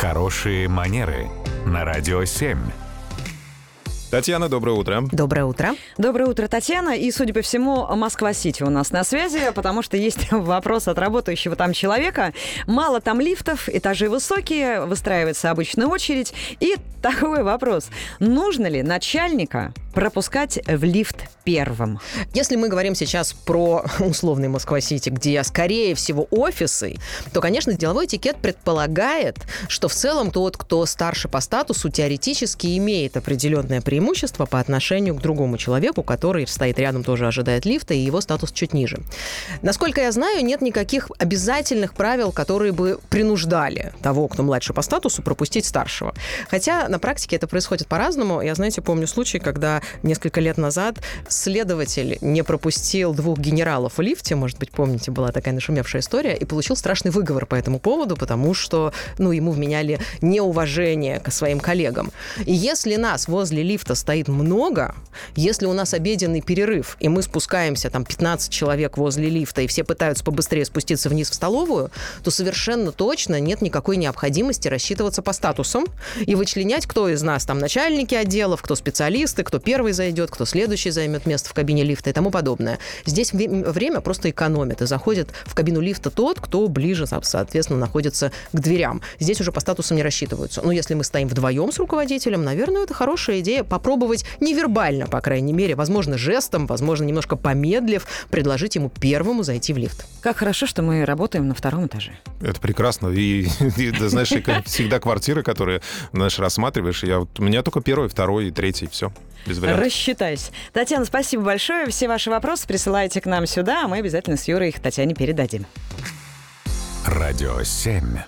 Хорошие манеры на радио 7. Татьяна, доброе утро. Доброе утро. Доброе утро, Татьяна. И, судя по всему, Москва-Сити у нас на связи, потому что есть вопрос от работающего там человека. Мало там лифтов, этажи высокие, выстраивается обычная очередь. И такой вопрос. Нужно ли начальника пропускать в лифт первым? Если мы говорим сейчас про условный Москва-Сити, где, скорее всего, офисы, то, конечно, деловой этикет предполагает, что в целом тот, кто старше по статусу, теоретически имеет определенное преимущество по отношению к другому человеку, который стоит рядом, тоже ожидает лифта, и его статус чуть ниже. Насколько я знаю, нет никаких обязательных правил, которые бы принуждали того, кто младше по статусу, пропустить старшего. Хотя на практике это происходит по-разному. Я, знаете, помню случай, когда несколько лет назад следователь не пропустил двух генералов в лифте, может быть, помните, была такая нашумевшая история, и получил страшный выговор по этому поводу, потому что, ну, ему вменяли неуважение к своим коллегам. И если нас возле лифта стоит много, если у нас обеденный перерыв, и мы спускаемся, там, 15 человек возле лифта, и все пытаются побыстрее спуститься вниз в столовую, то совершенно точно нет никакой необходимости рассчитываться по статусам и вычленять, кто из нас там начальники отделов, кто специалисты, кто первый зайдет, кто следующий займет место в кабине лифта и тому подобное. Здесь время просто экономит, и заходит в кабину лифта тот, кто ближе, соответственно, находится к дверям. Здесь уже по статусам не рассчитываются. Но если мы стоим вдвоем с руководителем, наверное, это хорошая идея попробовать невербально, по крайней мере, возможно, жестом, возможно, немножко помедлив, предложить ему первому зайти в лифт. Как хорошо, что мы работаем на втором этаже. Это прекрасно. И, и ты знаешь, всегда квартиры, которые, знаешь, рассматриваешь, я, у меня только первый, второй и третий, все. Без вариантов. Рассчитайся. Татьяна, спасибо большое. Все ваши вопросы присылайте к нам сюда, а мы обязательно с Юрой их Татьяне передадим. Радио 7.